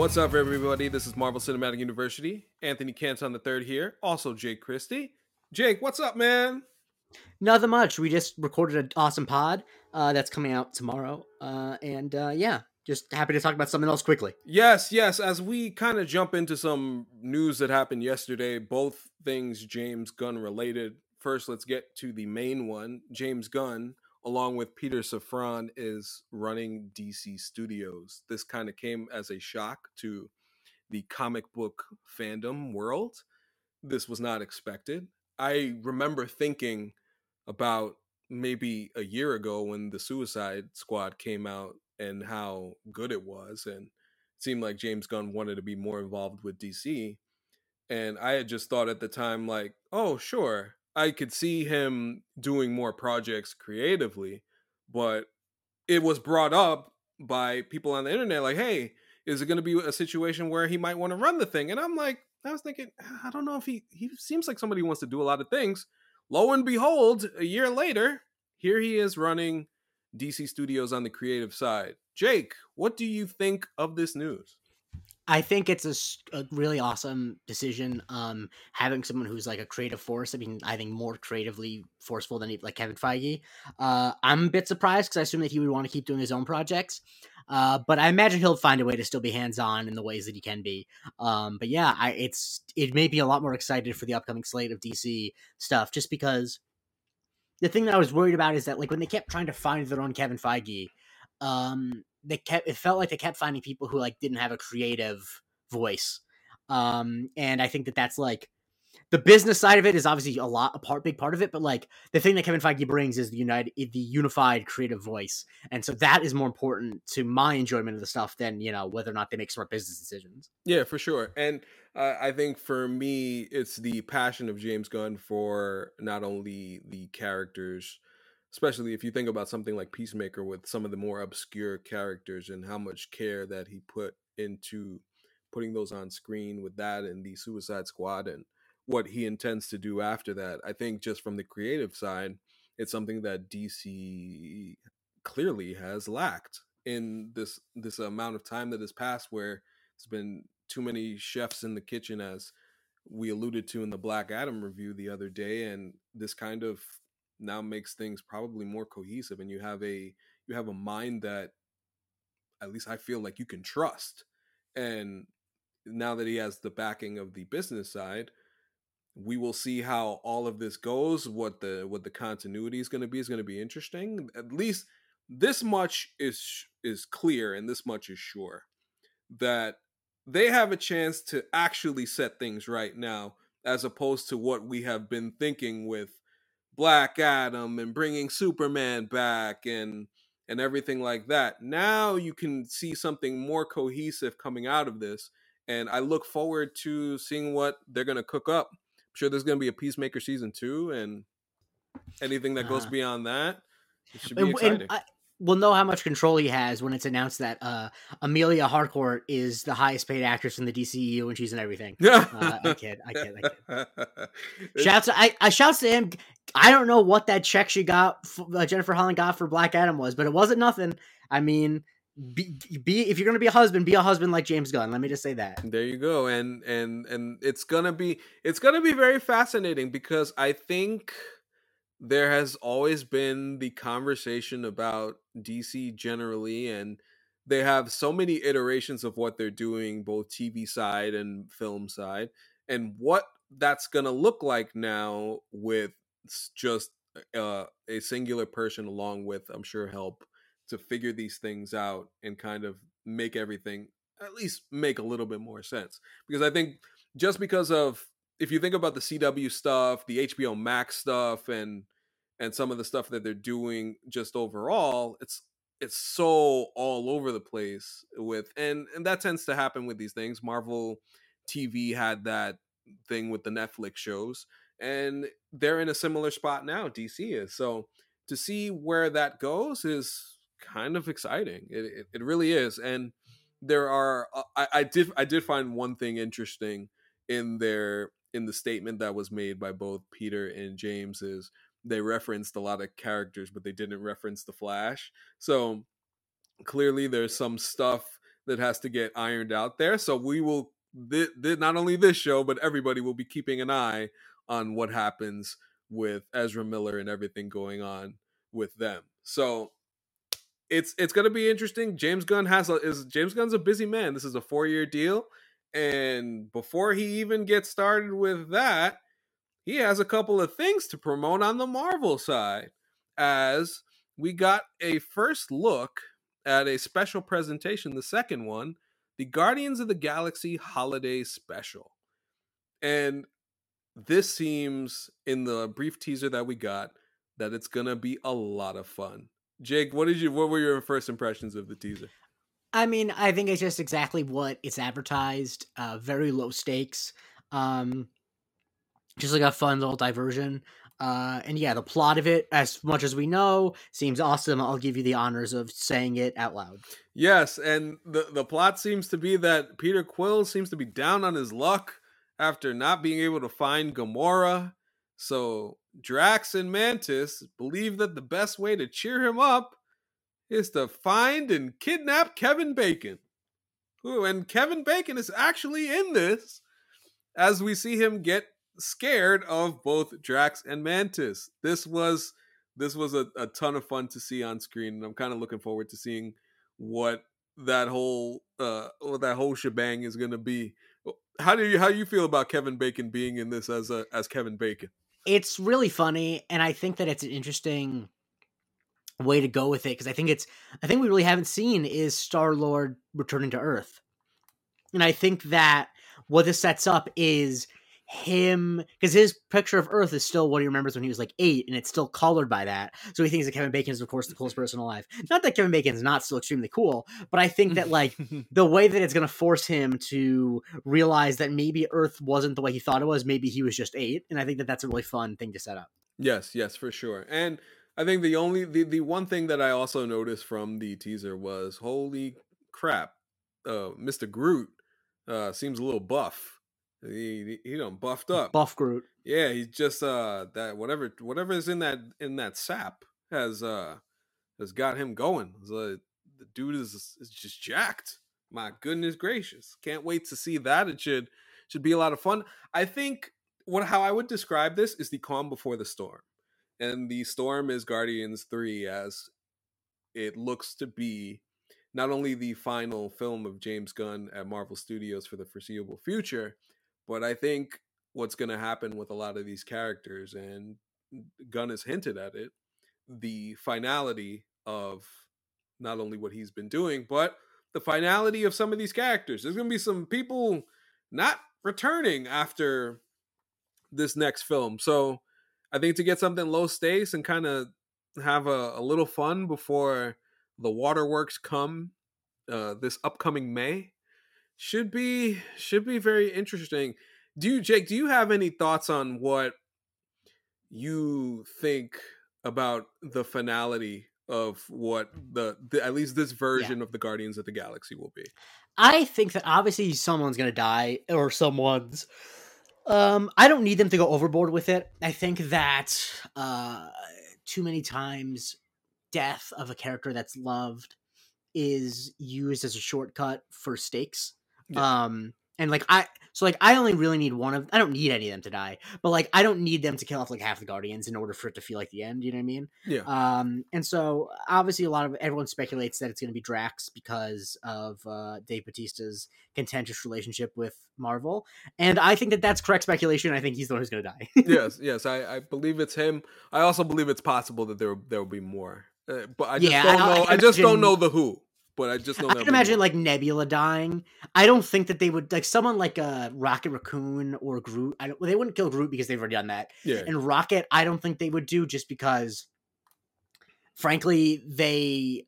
What's up, everybody? This is Marvel Cinematic University. Anthony Canton the third here. Also, Jake Christie. Jake, what's up, man? Nothing much. We just recorded an awesome pod uh, that's coming out tomorrow, uh, and uh, yeah, just happy to talk about something else quickly. Yes, yes. As we kind of jump into some news that happened yesterday, both things James Gunn related. First, let's get to the main one. James Gunn, along with Peter Safran, is running DC Studios. This kind of came as a shock to the comic book fandom world. This was not expected. I remember thinking about maybe a year ago when the Suicide Squad came out and how good it was and it seemed like James Gunn wanted to be more involved with DC and I had just thought at the time like, "Oh, sure. I could see him doing more projects creatively." But it was brought up by people on the internet like, "Hey, is it going to be a situation where he might want to run the thing?" And I'm like, I was thinking, I don't know if he he seems like somebody who wants to do a lot of things. Lo and behold, a year later, here he is running DC Studios on the creative side. Jake, what do you think of this news? I think it's a, a, really awesome decision. Um, having someone who's like a creative force. I mean, I think more creatively forceful than like Kevin Feige. Uh, I'm a bit surprised because I assume that he would want to keep doing his own projects. Uh, but I imagine he'll find a way to still be hands on in the ways that he can be. Um, but yeah, I, it's it made me a lot more excited for the upcoming slate of DC stuff, just because the thing that I was worried about is that like when they kept trying to find their own Kevin Feige, um, they kept it felt like they kept finding people who like didn't have a creative voice. Um, and I think that that's like the business side of it is obviously a lot a part big part of it but like the thing that kevin feige brings is the united the unified creative voice and so that is more important to my enjoyment of the stuff than you know whether or not they make smart business decisions yeah for sure and uh, i think for me it's the passion of james gunn for not only the characters especially if you think about something like peacemaker with some of the more obscure characters and how much care that he put into putting those on screen with that and the suicide squad and what he intends to do after that. I think just from the creative side, it's something that DC clearly has lacked in this this amount of time that has passed where it's been too many chefs in the kitchen as we alluded to in the Black Adam review the other day and this kind of now makes things probably more cohesive and you have a you have a mind that at least I feel like you can trust and now that he has the backing of the business side we will see how all of this goes what the what the continuity is going to be is going to be interesting. At least this much is is clear and this much is sure that they have a chance to actually set things right now as opposed to what we have been thinking with black adam and bringing superman back and and everything like that now you can see something more cohesive coming out of this and i look forward to seeing what they're going to cook up I'm sure there's going to be a Peacemaker season two, and anything that goes uh, beyond that, it should be and, exciting. And I, we'll know how much control he has when it's announced that uh, Emilia Harcourt is the highest paid actress in the DCEU and she's in everything. uh, I kid, I kid, I kid. Shouts, I, I shouts to him. I don't know what that check she got, uh, Jennifer Holland got for Black Adam was, but it wasn't nothing. I mean, be, be if you're gonna be a husband, be a husband like James Gunn. Let me just say that. There you go, and and and it's gonna be it's gonna be very fascinating because I think there has always been the conversation about DC generally, and they have so many iterations of what they're doing, both TV side and film side, and what that's gonna look like now with just uh, a singular person along with, I'm sure, help to figure these things out and kind of make everything at least make a little bit more sense. Because I think just because of if you think about the CW stuff, the HBO Max stuff and and some of the stuff that they're doing just overall, it's it's so all over the place with and and that tends to happen with these things. Marvel TV had that thing with the Netflix shows and they're in a similar spot now DC is. So to see where that goes is kind of exciting. It, it, it really is. And there are uh, I, I did I did find one thing interesting in their in the statement that was made by both Peter and James is they referenced a lot of characters, but they didn't reference the Flash. So clearly, there's some stuff that has to get ironed out there. So we will th- th- not only this show, but everybody will be keeping an eye on what happens with Ezra Miller and everything going on with them. So it's it's going to be interesting. James Gunn has a, is James Gunn's a busy man. This is a four year deal, and before he even gets started with that, he has a couple of things to promote on the Marvel side. As we got a first look at a special presentation, the second one, the Guardians of the Galaxy Holiday Special, and this seems in the brief teaser that we got that it's gonna be a lot of fun. Jake, what did you what were your first impressions of the teaser? I mean, I think it's just exactly what it's advertised. Uh, very low stakes. Um, just like a fun little diversion. Uh, and yeah, the plot of it, as much as we know, seems awesome. I'll give you the honors of saying it out loud. Yes, and the the plot seems to be that Peter Quill seems to be down on his luck after not being able to find Gamora. So Drax and Mantis believe that the best way to cheer him up is to find and kidnap Kevin Bacon. Ooh, and Kevin Bacon is actually in this as we see him get scared of both Drax and Mantis. This was this was a, a ton of fun to see on screen, and I'm kind of looking forward to seeing what that whole uh what that whole shebang is going to be. How do you how you feel about Kevin Bacon being in this as a as Kevin Bacon? It's really funny, and I think that it's an interesting way to go with it because I think it's I think we really haven't seen is Star Lord returning to Earth, and I think that what this sets up is him because his picture of Earth is still what he remembers when he was like eight, and it's still colored by that. So he thinks that Kevin Bacon is, of course, the coolest person alive. Not that Kevin Bacon is not still extremely cool, but I think that like the way that it's going to force him to realize that maybe Earth wasn't the way he thought it was. Maybe he was just eight, and I think that that's a really fun thing to set up. Yes, yes, for sure. And I think the only the, the one thing that I also noticed from the teaser was holy crap, uh, Mr. Groot uh, seems a little buff he he done buffed up. Buff Groot. Yeah, he's just uh that whatever whatever is in that in that sap has uh has got him going. So the dude is is just jacked. My goodness gracious. Can't wait to see that. It should should be a lot of fun. I think what how I would describe this is the calm before the storm. And the storm is Guardians 3 as it looks to be not only the final film of James Gunn at Marvel Studios for the foreseeable future, but I think what's going to happen with a lot of these characters, and Gunn has hinted at it, the finality of not only what he's been doing, but the finality of some of these characters. There's going to be some people not returning after this next film. So I think to get something low stakes and kind of have a, a, little fun before the waterworks come uh, this upcoming May, should be should be very interesting. Do you, Jake? Do you have any thoughts on what you think about the finality of what the, the at least this version yeah. of the Guardians of the Galaxy will be? I think that obviously someone's gonna die or someone's. Um, I don't need them to go overboard with it. I think that uh, too many times death of a character that's loved is used as a shortcut for stakes yeah. Um, and like I, so like I only really need one of. I don't need any of them to die, but like I don't need them to kill off like half the guardians in order for it to feel like the end. You know what I mean? Yeah. Um, and so obviously a lot of everyone speculates that it's going to be Drax because of uh, Dave Bautista's contentious relationship with Marvel, and I think that that's correct speculation. I think he's the one who's going to die. yes, yes, I, I believe it's him. I also believe it's possible that there there will be more, uh, but I just yeah, don't know. I, I, I just don't know the who but I just know I can imagine like Nebula dying. I don't think that they would like someone like a uh, Rocket Raccoon or Groot. I don't. They wouldn't kill Groot because they've already done that. Yeah. And Rocket, I don't think they would do just because, frankly, they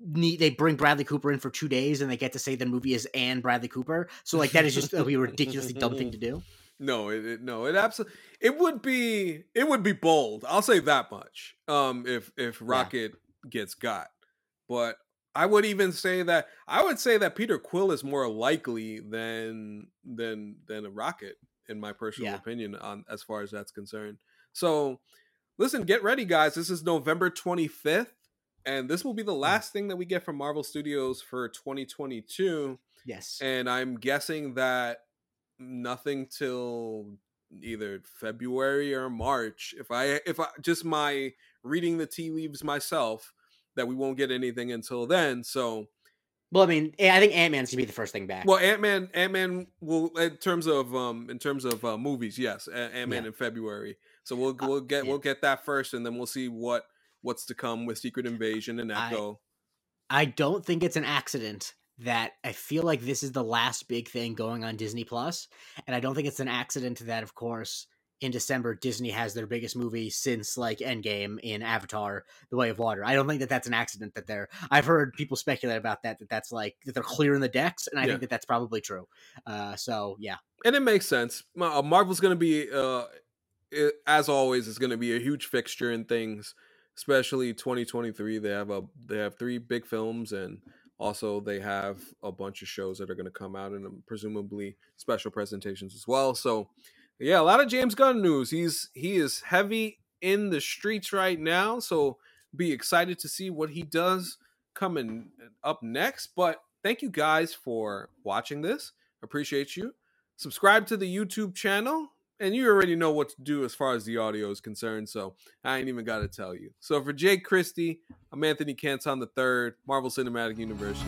need they bring Bradley Cooper in for two days and they get to say the movie is and Bradley Cooper. So like that is just a ridiculously dumb thing to do. No, it, it no, it absolutely it would be it would be bold. I'll say that much. Um, if if Rocket yeah. gets got, but I would even say that I would say that Peter Quill is more likely than than than a Rocket in my personal yeah. opinion on as far as that's concerned. So, listen, get ready guys. This is November 25th. and this will be the mm. last thing that we get from Marvel Studios for 2022. Yes. And I'm guessing that nothing till either February or March. If I if I just my reading the tea leaves myself that we won't get anything until then. So well, I mean, I think Ant Man's gonna be the first thing back. Well, Ant Man, Ant Man will in terms of um in terms of uh, movies, yes, Ant Man yeah. in February. So we'll uh, we'll get uh, yeah. we'll get that first, and then we'll see what what's to come with Secret Invasion and Echo. I, I don't think it's an accident that I feel like this is the last big thing going on Disney Plus, and I don't think it's an accident that, of course, in December Disney has their biggest movie since like Endgame in Avatar: The Way of Water. I don't think that that's an accident that they're. I've heard people speculate about that that that's like that they're clearing the decks, and I yeah. think that that's probably true. Uh, so yeah, and it makes sense. Uh, Marvel's going to be, uh, it, as always, is going to be a huge fixture in things, especially 2023. They have a they have three big films and also, they have a bunch of shows that are going to come out and um, presumably special presentations as well. So, yeah, a lot of James Gunn news. He's he is heavy in the streets right now. So, be excited to see what he does coming uh, up next. But thank you guys for watching this. Appreciate you. Subscribe to the YouTube channel and you already know what to do as far as the audio is concerned, so I ain't even got to tell you. So for Jake Christie, I'm Anthony Canton the third, Marvel Cinematic University.